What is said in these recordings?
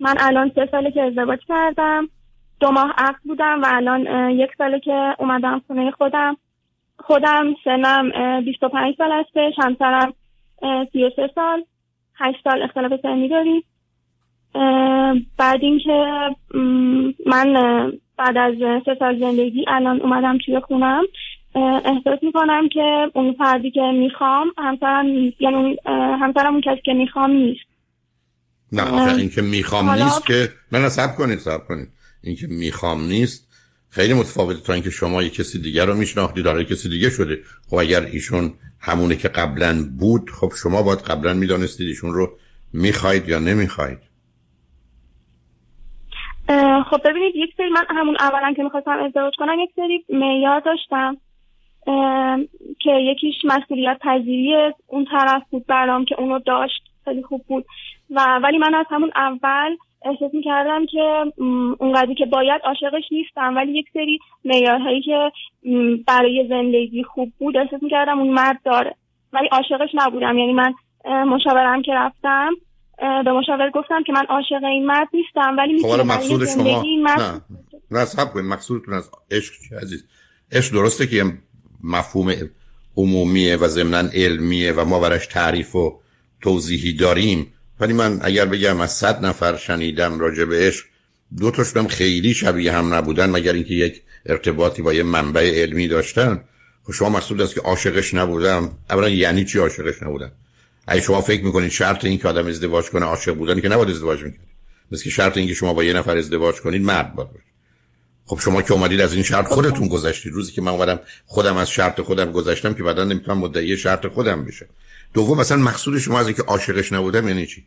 من الان سه ساله که ازدواج کردم. دو ماه عقد بودم و الان یک ساله که اومدم خونه خودم. خودم سنم 25 سال هستش. همسرم 33 سال. 8 سال اختلاف سنی داریم. بعد اینکه من بعد از سه سال زندگی الان اومدم توی خونم احساس می‌کنم که اون فردی که می‌خوام همسرم یعنی همسرم اون کسی که می‌خوام نیست. نه آخه این که می‌خوام نیست که نه نه کنید سب کنید. این که می‌خوام نیست خیلی متفاوته تا اینکه شما یه کسی دیگر رو میشناختی داره کسی دیگه شده. خب اگر ایشون همونه که قبلا بود خب شما باید قبلا می‌دانستید ایشون رو می‌خواید یا نمی‌خواید. خب ببینید یک سری من همون اولا که می‌خواستم ازدواج کنم یک سری معیار داشتم که یکیش مسئولیت پذیری اون طرف بود برام که اونو داشت خیلی خوب بود. و ولی من از همون اول احساس کردم که اونقدری که باید عاشقش نیستم. ولی یک سری معیارهایی که برای زندگی خوب بود احساس کردم اون مرد داره. ولی عاشقش نبودم. یعنی من مشاورم که رفتم به مشاور گفتم که من عاشق این مرد نیستم. ولی خب مقصود شما نه. نه سب کنید مقصودتون از عشق عزیز؟ عشق درسته که مفهوم عمومیه و ضمنا علمیه و ما برش تعریف و توضیحی داریم. ولی من اگر بگم از صد نفر شنیدم راجع به عشق دو تاشون خیلی شبیه هم نبودن مگر اینکه یک ارتباطی با یه منبع علمی داشتن. خب شما مسئول است که عاشقش نبودم. اولا یعنی چی عاشقش نبودم؟ اگه شما فکر می‌کنید شرط این که آدم ازدواج کنه عاشق بودن که نباید ازدواج می‌کنید مثل که شرط این که شما با یه نفر ازدواج کنید مرد باید خب شما که اومدید از این شرط خودتون گذشتید. روزی که من اومدم خودم از شرط خودم گذشتم که بعدا نمی‌تونم مدعی شرط خودم بشه دوم مثلا مقصود شما از اینکه عاشقش نبودم یعنی چی؟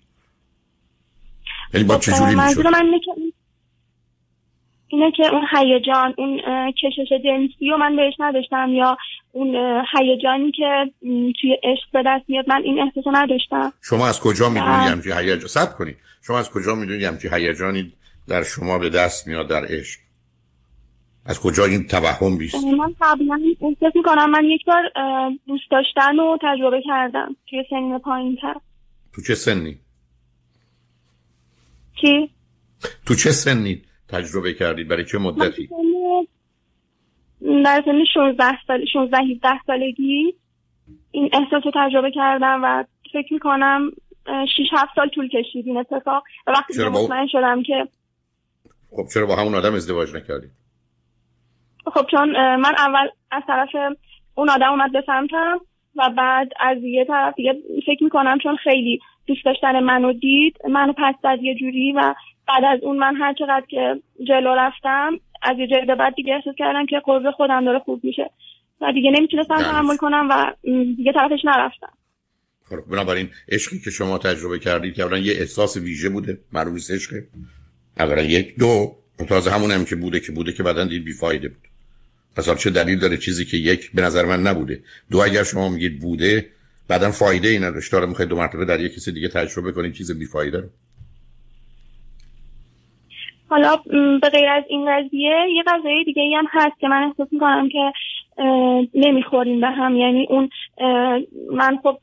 یعنی با خب، چجوری می‌شد؟ من اینه که اون هیجان اون کشش جنسی رو من بهش نداشتم یا اون هیجانی که توی عشق به دست میاد من این احساسو نداشتم. شما از کجا می‌دونی همچی هیجان؟ سب کنید. شما از کجا می‌دونی همچی هیجانی در شما به دست میاد در عشق؟ از کجا این توهم بیست من قبلا احساس می‌کنم من یک بار دوست داشتن رو تجربه کردم توی سنین پایین تر تو چه سنی؟ چی؟ تو چه سنی تجربه کردید برای چه مدتی؟ در سن 16 سال 16 17 سالگی این احساس رو تجربه کردم و فکر می‌کنم 6 7 سال طول کشید این اتفاق و وقتی مطمئن شدم که خب چرا با همون آدم ازدواج نکردید؟ خب چون من اول از طرف اون آدم اومد به سمتم و بعد از یه طرف دیگه فکر می‌کنم چون خیلی دوست داشتن منو دید منو پس داد یه جوری و بعد از اون من هر چقدر که جلو رفتم از یه جای بعد دیگه احساس کردم که قرب خودم داره خوب میشه و دیگه نمی‌تونستم تحمل کنم و دیگه طرفش نرفتم. خب بنابراین عشقی که شما تجربه کردید که اولا یه احساس ویژه بوده معروف عشقه اولا یک. دو تازه همون هم که بوده که بوده که بعدا دید بیفایده بود. پس چه دلیل داره چیزی که یک به نظر من نبوده؟ دو اگر شما میگید بوده بعدا فایده ای نداشت. داره می‌خواید دو مرتبه در یک کسی دیگه تجربه کنید چیز بیفایده رو. حالا به غیر از این قضیه یه قضیه دیگه ای هم هست که من احساس می‌کنم که نمی‌خوریم به هم. یعنی اون من خب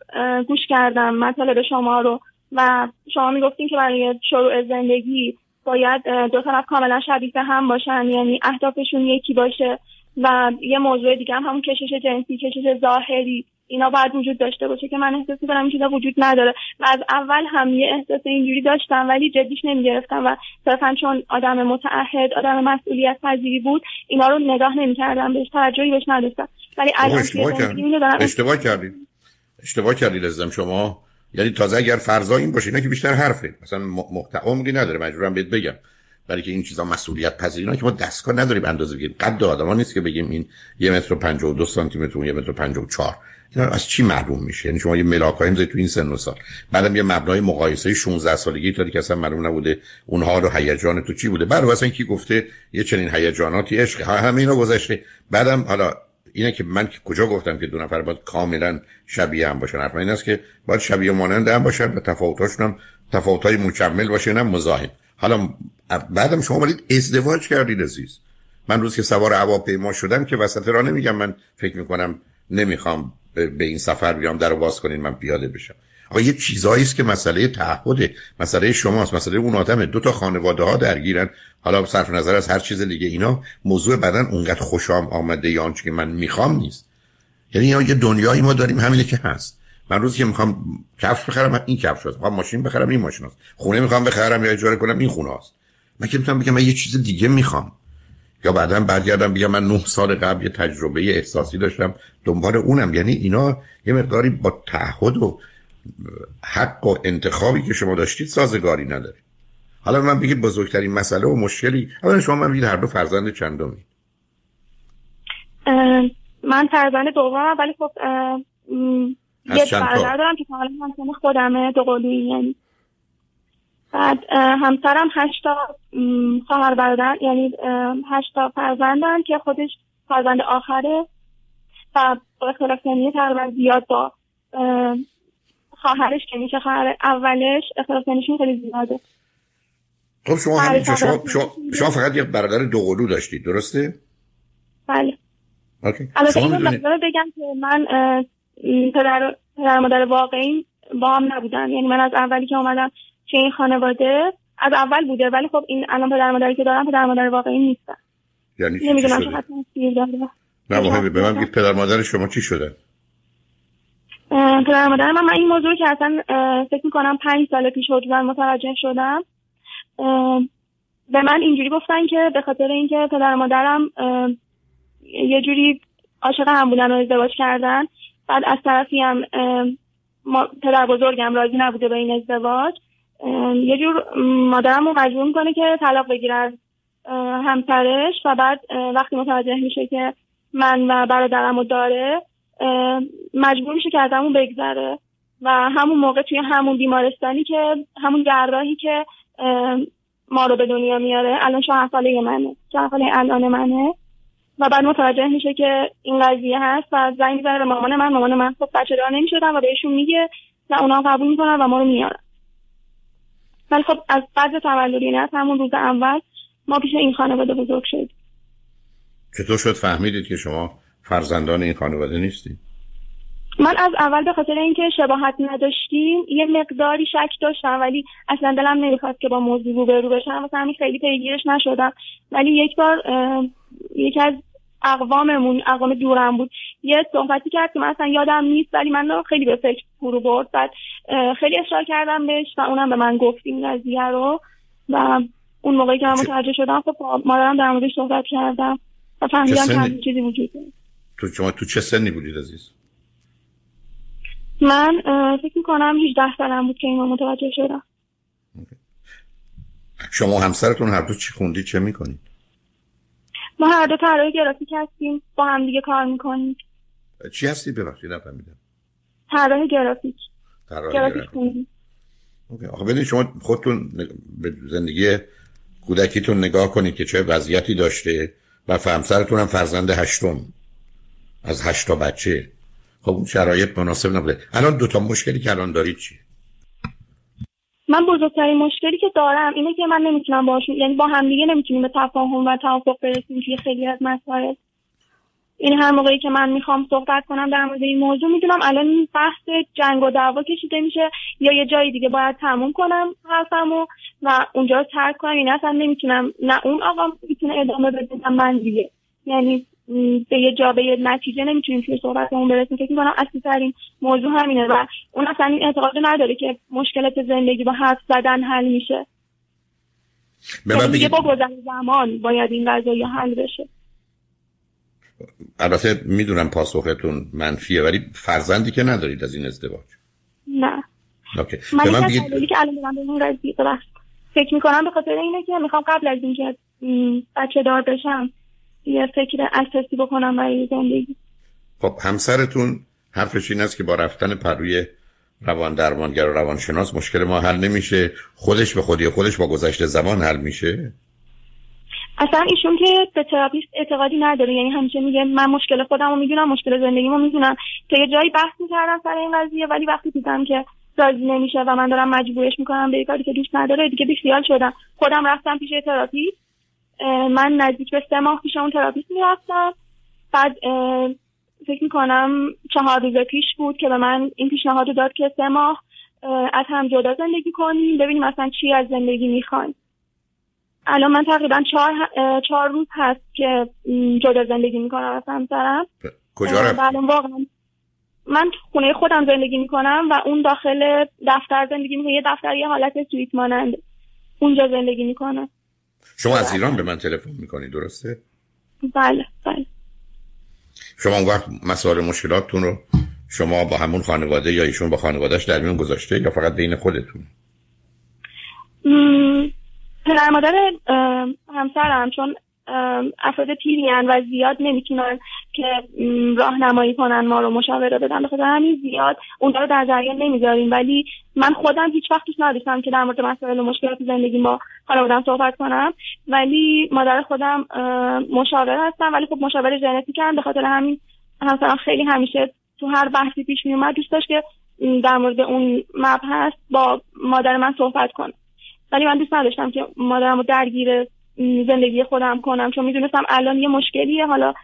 گوش کردم مطالب شما رو و شما می‌گفتین که برای شروع زندگی باید دو طرف کاملا شبیه هم باشن. یعنی اهدافشون یکی باشه. و یه موضوع دیگه هم همون کشش جنسی کشش ظاهری. اینا باید وجود داشته باشه که من احساس می‌کنم این چیزا وجود نداره. و از اول هم یه احساس اینجوری داشتم ولی جدیش نمی‌گرفتم و صرفا چون آدم متعهد آدم مسئولیت پذیری بود اینا رو نگاه نمی‌کردم بهش توجهی بهش نداشتم. ولی الان اشتباه کردید اشتباه کردید اشتباه کردید ازم شما. یعنی تازه اگر فرضا این باشه اینا که بیشتر حرفه. مثلا عمقی نداره. مجبورم بهت بگم. برای که این چیزا مسئولیت پذیری که ما دستگاه نداریم اندازه بگیریم. قد آدم نیست که بگیم این یه متر و دو سانتی متر و یه متر و چهار. از چی معلوم میشه؟ یعنی شما یه ملاک تو این سن و سال. بعدم یه مبنای مقایسه 16 سالگی تا که اصلا معلوم نبوده اونها رو هیجان تو چی بوده. بعد اصلا کی گفته یه چنین هیجاناتی عشق همه اینا گذشته. بعدم حالا اینه که من کجا گفتم که دو نفر باید کاملا شبیه هم باشن؟ حرف این است که باید شبیه مانند هم باشن و تفاوتاشون هم تفاوتای مکمل باشه نه مزاحم. حالا بعدم شما باید ازدواج کردید عزیز. من روز که سوار هواپیما شدم که وسط را نمیگم من فکر می‌کنم نمی‌خوام به این سفر بیام در باز کنین من پیاده بشم. آقا یه چیزایی است که مسئله تعهده مسئله شماست مسئله اون آدمه. دو تا خانواده ها درگیرن. حالا صرف نظر از هر چیز دیگه اینا موضوع بدن اونقدر خوشام آمده یا آنچه که من می‌خوام نیست. یعنی یه دنیایی ما داریم همینه که هست. من روزی که می‌خوام کفش بخرم این کفش هست می‌خوام ماشین بخرم این ماشین هست خونه می‌خوام بخرم یا اجاره کنم این خونه هست من که می‌تونم بگم من یه چیز دیگه می‌خوام. یا بعدا برگردم بگم من نه سال قبل یه تجربه احساسی داشتم. دنبال اونم. یعنی اینا یه مقداری با تعهد و حق و انتخابی که شما داشتید سازگاری نداره. حالا من بگید بزرگترین مسئله و مشکلی. اولا شما من بگید هر دو فرزند چندمی من فرزند دومم ولی خب یه برادر دارم که کاملا همسن خودمه دو قلویی یعنی. بعد همسرم هشتا خواهر برادر یعنی هشتا فرزندن که خودش فرزند آخره و اختلاف سنی تقریبا زیاد با خواهرش که میشه خواهر اولش اختلاف سنیشون خیلی زیاده. خب شما همینجا شما, شما, شما فقط یک برادر دوقلو داشتید درسته؟ بله. البته این بگم که من پدر, پدر مادر واقعی با هم نبودن. یعنی من از اولی که اومدم چه این خانواده از اول بوده. ولی خب این الان پدر مادری که دارم پدر مادر واقعی نیستن. یعنی نمی‌دونم چقدر تاثیر داره. نه مهمه. به من بگید پدر مادر شما چی شده؟ پدر مادر من من این موضوع که اصلا فکر می‌کنم پنج سال پیش حدودا متوجه شدم. به من اینجوری گفتن که به خاطر اینکه پدر مادرم یه جوری عاشق هم بودن و ازدواج کردن. بعد از طرفی هم پدر بزرگم راضی نبوده به این ازدواج یه جور مادرم رو مجبور می‌کنه که طلاق بگیره از همسرش و بعد وقتی متوجه میشه که من و برادرم رو داره مجبور میشه که از همون بگذره و همون موقع توی همون بیمارستانی که همون جراحی که ما رو به دنیا میاره الان چهار ساله منه چهار ساله الان منه. و بعد متوجه میشه که این قضیه هست و زنگ می‌زنه به مامان من. مامان من خب بچه دار نمی‌شدن و بهشون میگه و اونا قبول می‌کنن و ما رو میارن. ولی خب از بعد تولد یعنی از همون روز اول ما پیش این خانواده بزرگ شدیم. چطور شد؟ فهمیدید که شما فرزندان این خانواده نیستید؟ من از اول به خاطر اینکه شباهت نداشتیم یه مقداری شک داشتم ولی اصلا دلم نمی‌خواست که با موضوع روبرو بشم. مثلا خیلی پیگیرش نشدم. ولی یک بار یکی از اقواممون اقوام دورم بود. یه صحبتی کرد که من اصلا یادم نیست ولی من خیلی به فکر فرو برد. بعد خیلی اصرار کردم بهش و اونم به من گفت این قضیه رو. و اون موقعی که من متوجه شدم خب مادرم در موردش صحبت کردم و فهمیدم که همین چیزی وجود داره. تو شما تو چه سنی بودید عزیز؟ من فکر می‌کنم 18 سالم بود که این متوجه شدم. شما همسرتون هر دو چی خوندید چه می‌کنید ما هر دو طراح گرافیک هستیم با هم دیگه کار می‌کنیم. چی هستی؟ ببخشید نفهمیدم. طراح گرافیک. گرافیک خوندیم. آخه ببینید شما خودتون به زندگی کودکیتون نگاه کنید که چه وضعیتی داشته و همسرتون هم فرزند هشتم از هشتا بچه. خب اون شرایط مناسب نبوده. الان دوتا مشکلی که الان دارید چیه من بزرگترین مشکلی که دارم اینه که من نمی‌تونم باشون یعنی با همدیگه نمی‌تونیم به تفاهم و توافق برسیم توی خیلی از مسائل. این هر موقعی که من می‌خوام صحبت کنم در مورد این موضوع می‌دونم الان بحث جنگ و دعوا کشیده میشه یا یه جایی دیگه باید تموم کنم حرفمو و اونجا رو ترک کنم. یعنی اصلا نمی‌تونم نه اون آقا می‌تونه ادامه بده من دیگه. یعنی به یه جا به یه نتیجه نمی‌تونیم توی صحبتمون برسیم. فکر می‌کنم اصلی ترین موضوع همینه و اون اصلا این اعتقاد نداره که مشکلات زندگی با حرف زدن حل میشه. به من یعنی با گذر زمان باید این قضایی حل بشه. البته می‌دونم پاسختون منفیه ولی فرزندی که ندارید از این ازدواج. نه. اوکی. من من بگید... که الان به اون فکر می‌کنم به خاطر اینه که می‌خوام قبل از اینکه بچه دار بشم یه فکر اساسی بکنم برای زندگی. خب همسرتون حرفش این است که با رفتن پهلوی روان درمانگر و روانشناس مشکل ما حل نمیشه. خودش به خودی خودش با گذشت زمان حل میشه. اصلا ایشون که به therapist اعتقادی نداره. یعنی همیشه میگه من مشکل خودم رو می‌دونم مشکل زندگیمو می‌دونم. که یه جایی بحث می‌کردم سر این قضیه ولی وقتی دیدم که راضی نمیشه و من دارم مجبورش می‌کنم به کاری که دوست نداره دیگه بیخیال شدم. خودم رفتم پیش therapist. من نزدیک به سه ماه پیش اون therapist می‌رفتم. بعد فکر می‌کنم چهار روز پیش بود که به من این پیشنهاد داد که سه ماه از هم جدا زندگی کنیم ببینیم مثلا چی از زندگی می‌خوایم. الان من تقریبا چهار, چهار روز هست که جدا زندگی می‌کنم از همسرم کجا؟ واقعا من خونه خودم زندگی می‌کنم و اون داخل دفتر زندگی می‌کنه یه دفتر یه حالت سویت مانند. اونجا زندگی می‌کنه شما از ایران به من تلفن می‌کنی درسته؟ بله بله شما اون وقت مسائل مشکلاتتون رو شما با همون خانواده یا ایشون با خانوادهش در میون گذاشته یا فقط بین خودتون پدر مادر همسرم چون افراد پیریان و زیاد نمی‌تونن که راهنمایی کنن ما رو مشاوره بدن بخاطر همین زیاد اون رو در جریان نمی‌ذاریم. ولی من خودم هیچ وقت دوست نداشتم که در مورد مسائل و مشکلات زندگی با خانوادم صحبت کنم. ولی مادر خودم مشاور هستم. ولی خب مشاور ژنتیک هم به خاطر همین همسرم خیلی همیشه تو هر بحثی پیش می اومد دوست داشت که در مورد اون مبحث با مادر من صحبت کنم ولی من دوست نداشتم که مادرم رو درگیر زندگی خودم کنم چون می‌دونستم الان یه مشکلیه. حالا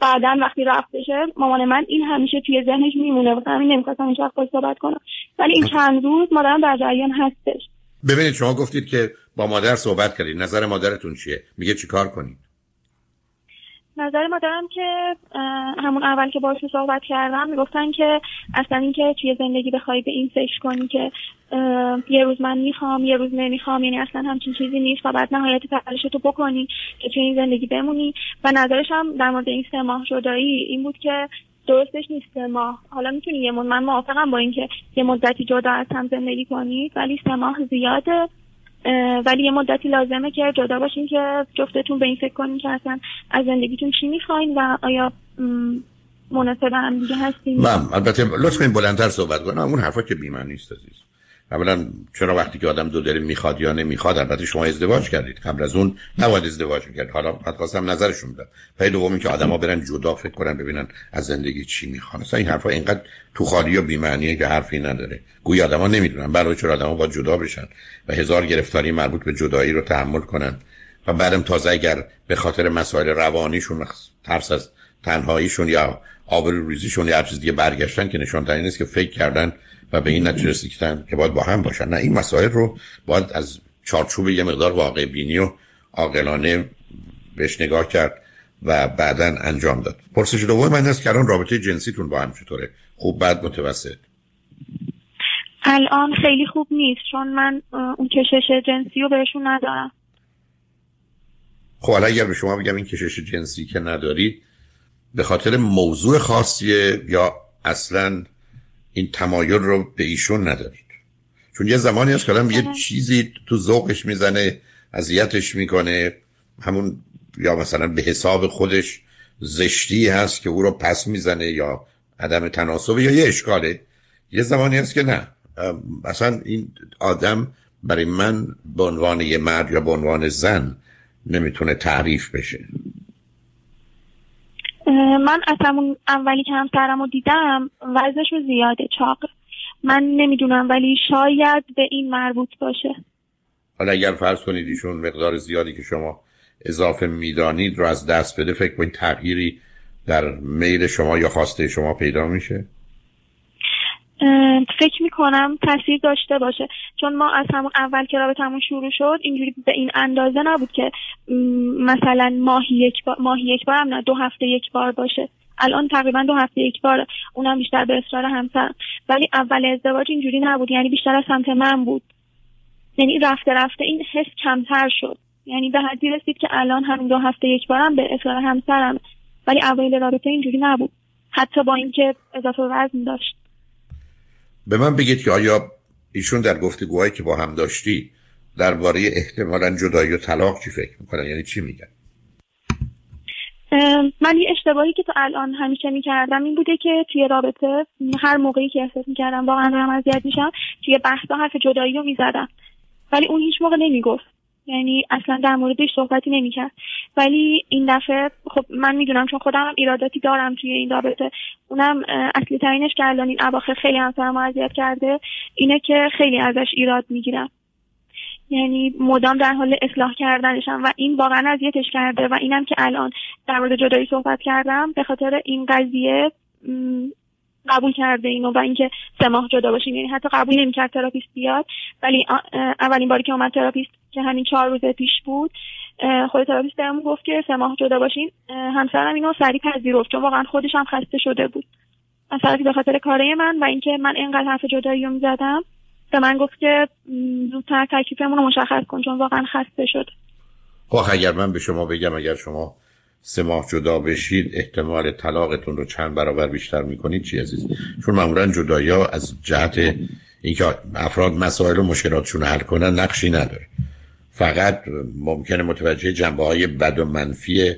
بعدا وقتی رفتشه مامان من این همیشه توی ذهنش میمونه. و همین نمی‌خواستم این وقت صحبت کنم. ولی این چند روز مادرم در جریان هستش. ببینید شما گفتید که با مادر صحبت کردید. نظر مادرتون چیه؟ میگه چیکار کنید نظر مادرم که همون اول که باهاش صحبت کردم می‌گفتن که اصلا اینکه توی زندگی بخوای به این فکر کنی که یه روز من می‌خوام یه روز نمی‌خوام یعنی اصلا همچین چیزی نیست و بعد نهایت تلاش تو بکنی که توی این زندگی بمونی. و نظرش هم در مورد این سه ماه جدایی این بود که درستش نیست ماه. حالا می‌تونی یه من موافقم با اینکه یه مدتی جدا از هم زندگی کنید ولی سه ماه زیاده. ولی یه مدتی لازمه که جدا باشین که جفتتون به این فکر کنین که اصلا از زندگیتون چی می‌خواین و آیا مناسب هم دیگه هستین؟ البته لطفا بلندتر صحبت کنم اون حرفا که بیمن نیست عزیز. اولا چرا وقتی که آدم دو داره می‌خواد یا نمی‌خواد البته شما ازدواج کردید. قبل از اون نباید ازدواج می‌کرد. حالا بعد خواستم نظرشون بدم. پای دومی که آدما برن جدا فکر کنن ببینن از زندگی چی می‌خوان. اصلا این حرفا اینقدر تو خالی و بی‌معنیه که حرفی نداره. گویا آدما نمی‌دونن. برای چرا آدما با جدا بشن و هزار گرفتاری مربوط به جدایی رو تحمل کنن. و بعدم تازه اگر به خاطر مسائل روانیشون ترس از تنهاییشون یا آبروریزیشون یا هر چیز دیگه برگشتن که نشان نیست که فکر کردن و به این نتیجه رسیدن که باید با هم باشن. نه این مسائل رو باید از چارچوب یه مقدار واقع بینی و عاقلانه بهش نگاه کرد و بعدا انجام داد. پرسش دوم من است که الان رابطه جنسیتون با هم چطوره؟ خوب بعد متوسط؟ الان خیلی خوب نیست چون من اون کشش جنسی رو بهشون ندارم. خب حالا اگر به شما بگم این کشش جنسی که ندارید به خاطر موضوع خاصیه یا اصلا این تمایل رو به ایشون ندارید. چون یه زمانی هست که یه چیزی تو ذوقش می‌زنه اذیتش می‌کنه. همون یا مثلا به حساب خودش زشتی هست که او رو پس می‌زنه یا عدم تناسب یا یه اشکاله. یه زمانی هست که نه. اصلا این آدم برای من به عنوان یه مرد یا به عنوان زن نمی‌تونه تعریف بشه. من از همون اولی که همسرم رو دیدم وزنش زیاده چاق من نمی‌دونم ولی شاید به این مربوط باشه. حالا اگر فرض کنید ایشون مقدار زیادی که شما اضافه می‌دانید رو از دست بده فکر کنید تغییری در میل شما یا خواسته شما پیدا میشه؟ فکر می‌کنم تاثیر داشته باشه. چون ما از همون اول که رابطمون شروع شد اینجوری به این اندازه نبود که مثلا ماهی یک بار ماهی یک بار هم نه دو هفته یک بار باشه. الان تقریبا دو هفته یک بار اونم بیشتر به اصرار همسر ولی اول ازدواج اینجوری نبود. یعنی بیشتر از سمت من بود. یعنی رفته رفته این حس کمتر شد. یعنی به حدی رسید که الان همین دو هفته یک بارم به اصرار همسرم. ولی اول رابطه اینجوری نبود. حتی با اینکه اضافه وزن داشت. به من بگید که آیا ایشون در گفتگوهایی که با هم داشتی درباره احتمالا جدایی و طلاق چی فکر می‌کنن؟ یعنی چی میگن؟ من یه اشتباهی که تو الان همیشه می‌کردم این بوده که توی رابطه هر موقعی که احساس می‌کردم واقعا دارم اذیت میشم توی بحثا حرف جدایی رو می‌زدم. ولی اون هیچ موقع نمی‌گفت. یعنی اصلا در موردش صحبتی نمی‌کرد. ولی این دفعه خب من می‌دونم چون خودم ایراداتی دارم توی این رابطه اونم اصلی ترینش که الان این اواخر خیلی همسرم اذیت کرده اینه که خیلی ازش ایراد می‌گیرم. یعنی مدام در حال اصلاح کردنشم و این واقعا اذیتش کرده و اینم که الان در مورد جدایی صحبت کردم به خاطر این قضیه قبول کرده اینو و اینکه سه ماه جدا باشیم. یعنی حتی قبول نمی‌کرد therapist بیاد. ولی اولین باری که اومد therapist که همین چهار روز پیش بود خود therapist بهمون گفت که سه ماه جدا باشین. همسرم اینو سریع پذیرفت چون واقعا خودش هم خسته شده بود. مثلا به خاطر کاره من و اینکه من اینقدر حرف جدایی رو می‌زدم به من گفت که زودتر تکلیفمون رو مشخص کن چون واقعا خسته شده. خب اگر من به شما بگم اگر شما سه ماه جدا بشید احتمال طلاقتون رو چند برابر بیشتر می‌کنید چی عزیز؟ چون معمولا جدایی از جهت اینکه افراد مسائل و مشکلاتشون حل کنن نقشی نداره. فقط ممکنه متوجه جنبه های بد و منفی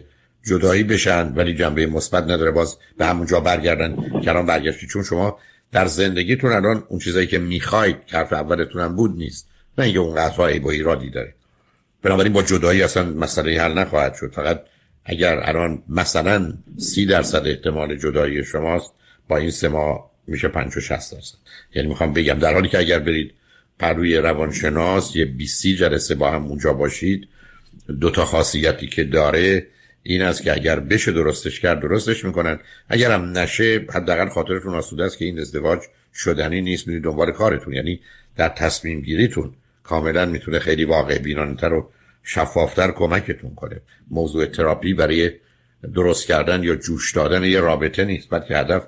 جدایی بشن ولی جنبه مثبت نداره. باز به همونجا برگردن کلام برگشتی. چون شما در زندگیتون الان اون چیزایی که می‌خواید حرف اولتون هم بود نیست. نه اینکه اون قطعه با ایرادی داره. بنابراین با جدایی اصلا مسئله حل نخواهد شد. فقط اگر الان مثلا سی درصد احتمال جدایی شماست با این سه ماه میشه پنج و شست درصد. یعنی می‌خوام بگم در حالی که اگر برید پروی روانشناس یه بیسی جلسه با هم اونجا باشید دو تا خاصیتی که داره این است که اگر بشه درستش کرد درستش می‌کنن. اگر هم نشه حداقل خاطرتون آسوده است که این ازدواج شدنی نیست میرید دنبال کارتون. یعنی در تصمیم گیریتون کاملا می‌تونه خیلی واقع بینانتر و شفافتر کمکتون کنه. موضوع تراپی برای درست کردن یا جوش دادن یه رابطه نیست بلکه هدف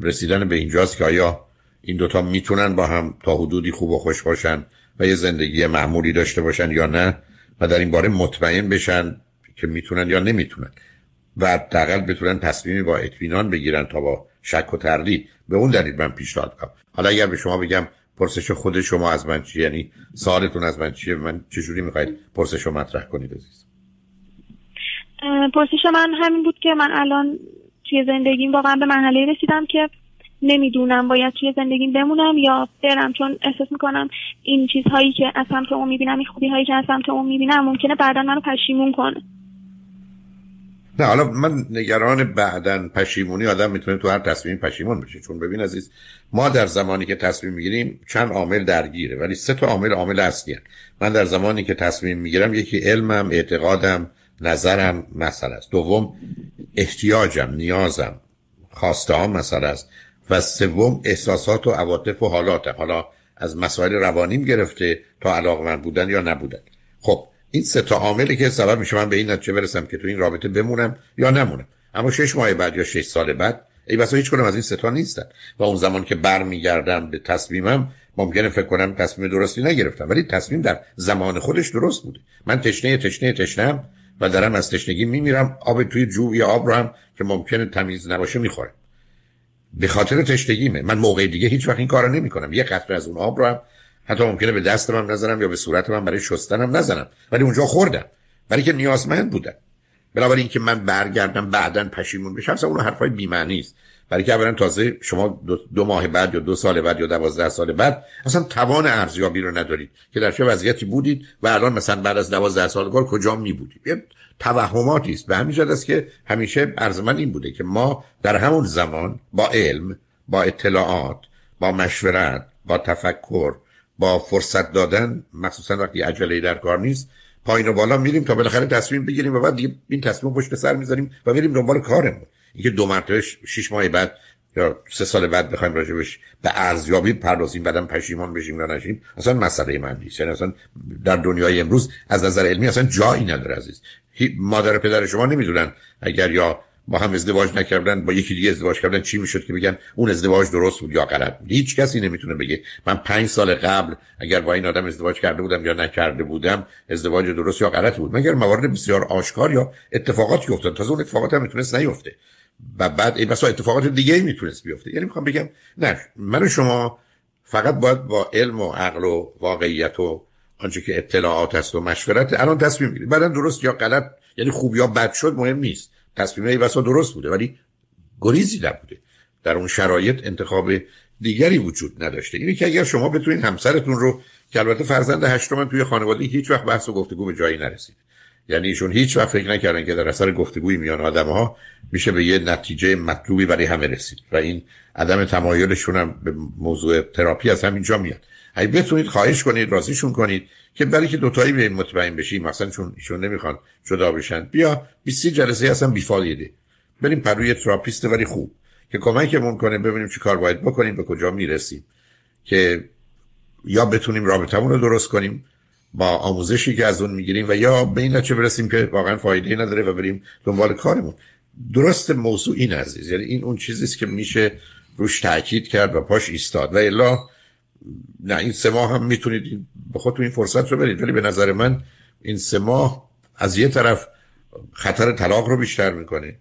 رسیدن به اینجاست که آیا این دوتا می‌تونن با هم تا حدودی خوب و خوش باشن و یه زندگی معمولی داشته باشن یا نه و در این باره مطمئن بشن که می‌تونن یا نمی‌تونن. و دقل بتونن تصمیمی با اطمینان بگیرن تا با شک و تردید به اون دلیل من پیشنهاد کنم حالا اگر به شما بگم پرسش خود شما از من چیه یعنی سوالتون از من چیه؟ من چجوری می‌خواید پرسش رو مطرح کنید عزیز؟ پرسش من همین بود که من الان توی زندگیم واقعا به مرحله رسیدم که نمی‌دونم باید توی زندگیم بمونم یا برم چون احساس می‌کنم این چیزهایی که از سمت اون می‌بینم این خوبی هایی که از سمت اون می‌بینم ممکنه بعدا منو پشیمون کنه. نه حالا من نگران بعدا پشیمونی آدم می‌تونه تو هر تصمیم پشیمون بشه. چون ببین عزیز ما در زمانی که تصمیم می‌گیریم چند عامل درگیره ولی سه تا عامل عامل اصلی من در زمانی که تصمیم می‌گیرم یکی علمم اعتقادم نظرم مسئله است. دوم احتیاجم نیازم خواسته مسئله است. و سوم احساسات و عواطف و حالاتم. حالا از مسائل روانیم گرفته تا علاقمند بودن یا نبودن. خب این سه تا عاملی که سبب میشه من به این نتیجه برسم که تو این رابطه بمونم یا نمونم. اما شش ماه بعد یا شش سال بعد ای بسا هیچ کنم از این سه تا نیستن. و اون زمان که برمیگردم به تصمیمم ممکنه فکر کنم تصمیم درستی نگرفتم. ولی تصمیم در زمان خودش درست بوده. من تشنه تشنه تشنم و دارم از تشنگی میمیرم. آب توی جو یا آب رو هم که ممکنه تمیز نباشه می‌خورم. به خاطر تشنگیمه. من موقع دیگه هیچ وقت این کارو نمی‌کنم. یه قطره از اون آب رو هم حتی ممکنه به دست من نزنم یا به صورت من برای شستنم نزنم. ولی اونجا خوردم. برای که نیازمند بودم. بنابراین اینکه من برگردم بعدا پشیمون بشم اصلا اون حرفای بی معنی است. برای که اولا تازه شما دو, دو, ماه بعد یا دو سال بعد یا دوازده سال بعد اصلا توان ارزیابی رو ندارید که در چه وضعیتی بودید و الان مثلا بعد از دوازده سال کار کجا می بودید یه توهماتی است. به همین است که همیشه عرض من این بوده که ما در همون زمان با علم با اطلاعات با مشورت با تفکر با فرصت دادن مخصوصا وقتی عجله در کار نیست پایین و بالا میریم تا بالاخره تصمیم بگیریم و بعد دیگه این تصمیم پشت سر می‌ذاریم و میریم دنبال کارمون. اینکه دو مرتبه شش ماه بعد یا سه سال بعد بخوایم راجبش به ارزیابی پردازیم بعدم پشیمان بشیم یا نشیم اصلا مسئله من نیست. یعنی اصلا در دنیای امروز از نظر علمی اصلا جایی نداره عزیز. مادر پدر شما نمی‌دونن اگر یا با هم ازدواج نکردن با یکی دیگه ازدواج کردن چی می‌شد که بگن؟ اون ازدواج درست بود یا غلط بود؟ هیچ کسی نمی‌تونه بگه. من پنج سال قبل اگر با این آدم ازدواج کرده بودم یا نکرده بودم ازدواج درست یا غلط بود؟ مگر موارد بسیار آشکار یا اتفاقاتی افتاد؟ تازه اون اتفاقات هم می‌تونست نیفته. و بعد این بسا اتفاقات دیگه می‌تونست بیفته. یعنی می‌خوام بگم نه من و شما فقط باید با علم و عقل و واقعیت و آنچه که اطلاعات هست و مشورت الان تصمیم می‌گیریم بعدا درست یا غلط یعنی خوب یا بد شد مهم نیست. تصمیم ای بسا درست بوده ولی گریزی نبوده. در اون شرایط انتخاب دیگری وجود نداشته. اینه که اگر شما بتونید همسرتون رو که البته فرزند هشتم توی خانواده هیچ وقت بحث و گفتگو به جایی نرسید. یعنی ایشون هیچ وقت فکر نکردن که در اثر گفتگوی میان آدم ها میشه به یه نتیجه مطلوبی برای همه رسید. و این عدم تمایلشون هم به موضوع تراپی از همینجا میاد. اگه بتونید خواهش کنید راضیشون کنید که برای که دوتایی به مطمئن بشیم مثلا چون ایشون نمی‌خوان جدا بشن بیا 20 جلسه اصلا بیفایده بریم پروی therapist ولی خوب. که کمکمون کنه ببینیم چی کار باید بکنیم به کجا می‌رسیم. که یا بتونیم رابطمون رو درست کنیم با آموزشی که از اون می‌گیریم و یا به این نتیجه برسیم که واقعا فایده نداره و بریم دنبال کارمون. درست موضوع این عزیز یعنی این اون چیزیست که میشه روش تاکید کرد و پاش ایستاد. و الا نه این سه ماه هم می‌تونید به خودتون این فرصت رو بدید ولی به نظر من این سه ماه از یه طرف خطر طلاق رو بیشتر می‌کنه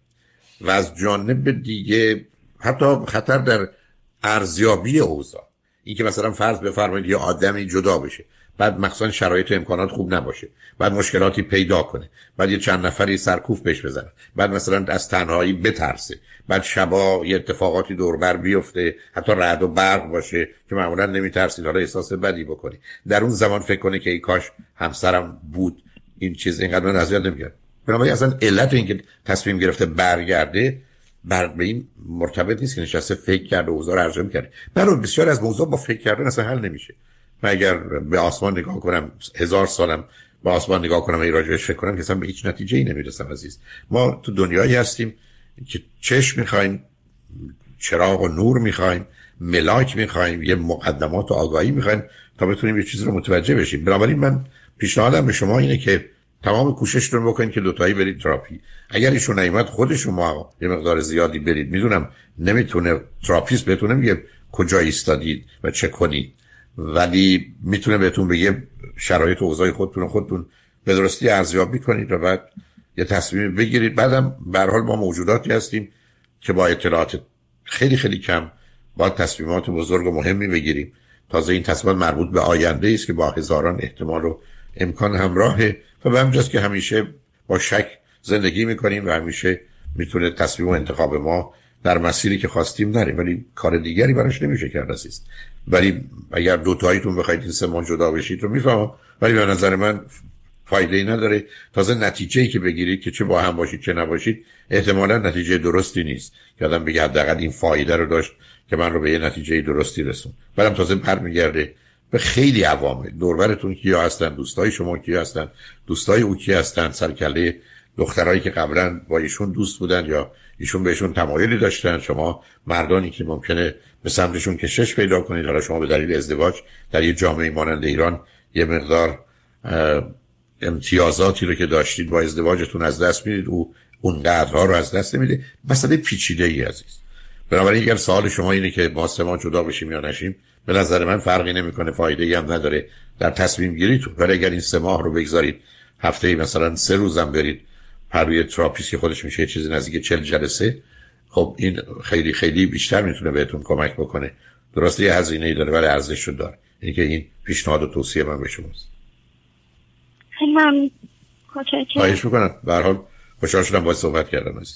و از جانب دیگه حتی خطر در ارزیابی اوضاع. این که مثلا فرض بفرمایید یه آدمی جدا بشه. بعد مخصوصا شرایط و امکانات خوب نباشه. بعد مشکلاتی پیدا کنه. بعد یه چند نفری سرکوف بهش بزنن بعد مثلا از تنهایی بترسه. بعد شبا یه اتفاقاتی دوربر بیفته. حتی رعد و برق باشه که معمولا نمیترسید. حالا احساس بدی بکنی. در اون زمان فکر کنه که ای کاش همسرم بود. این چیز اینقدر من اذیت نمی‌کرد بنابراین اصلا علت اینکه تصمیم گرفته برگرده بر به این مرتبط نیست که نشسته فکر کرده و اوضاع رو کرده برای بسیار از موضوع با فکر کردن اصلا حل نمیشه. من اگر به آسمان نگاه کنم هزار سالم به آسمان نگاه کنم این راجبش فکر کنم که اصلا به هیچ نتیجه ای نمی‌رسم عزیز. ما تو دنیایی هستیم که چشم می‌خوایم چراغ و نور می‌خوایم ملاک می‌خوایم یه مقدمات و آگاهی می‌خوایم تا بتونیم یه چیزی رو متوجه بشیم. بنابراین من پیشنهادم به شما اینه که تمام کوششتون بکنید که دوتایی برید تراپی. اگر ایشون نیومد خودشون ما یه مقدار زیادی برید. می‌دونم نمی‌تونه therapist بتونه میگه کجا ایستادید و چه کنید. ولی می‌تونه بهتون بگه شرایط و اوضاع خودتون خودتون به درستی ارزیابی کنید و بعد یه تصمیم بگیرید. بعدم به حال ما موجوداتی هستیم که با اطلاعات خیلی خیلی کم با تصمیمات بزرگ و مهمی بگیریم. تازه این تصمیمات مربوط به آینده است که با هزاران احتمال و امکان همراهه و به همجاست که همیشه با شک زندگی می‌کنیم و همیشه می‌تونه تصمیم و انتخاب ما در مسیری که خواستیم نریم ولی کار دیگری براش نمیشه کرد است ولی اگر دوتاییتون بخواید این سه ماه جدا بشید رو می‌فهمم. ولی به نظر من فایده ای نداره. تازه نتیجه ای که بگیرید که چه با هم باشید چه نباشید احتمالا نتیجه درستی نیست. که آدم بگه حداقل این فایده رو داشت که من رو به یه نتیجه درستی رسون بعدم تازه برمیگرده به خیلی عوامل. دوربرتون کیا هستن؟ دوستای شما کیا هستن؟ دوستای او کی هستن؟ سرکله دخترایی که قبلا با ایشون دوست بودن یا ایشون بهشون تمایلی داشتن. شما مردانی که ممکنه به سمتشون کشش پیدا کنید. حالا شما به دلیل ازدواج در یه جامعه مانند ایران یه مقدار امتیازاتی رو که داشتید با ازدواجتون از دست می‌دید. او اون قدرها رو از دست نمیده. مسئله پیچیده ای عزیز. بنابراین اگر سوال شما اینه که ما سه جدا بشیم یا نشیم به نظر من فرقی نمی‌کنه. فایده ای هم نداره در تصمیم گیری تو ولی اگر این سه ماه رو بگذارید هفته مثلا سه روزم برید هر روی تراپیست که خودش میشه چیزی نزدیک 40 جلسه. خب این خیلی خیلی بیشتر می‌تونه بهتون کمک بکنه. درسته یه هزینه ای داره ولی ارزش رو داره. اینکه این پیشنهاد و توصیه من به شماست. خیلی ممنون. خواهش می‌کنم. به هر حال خوشحال شدم باید صحبت کردم عزیز.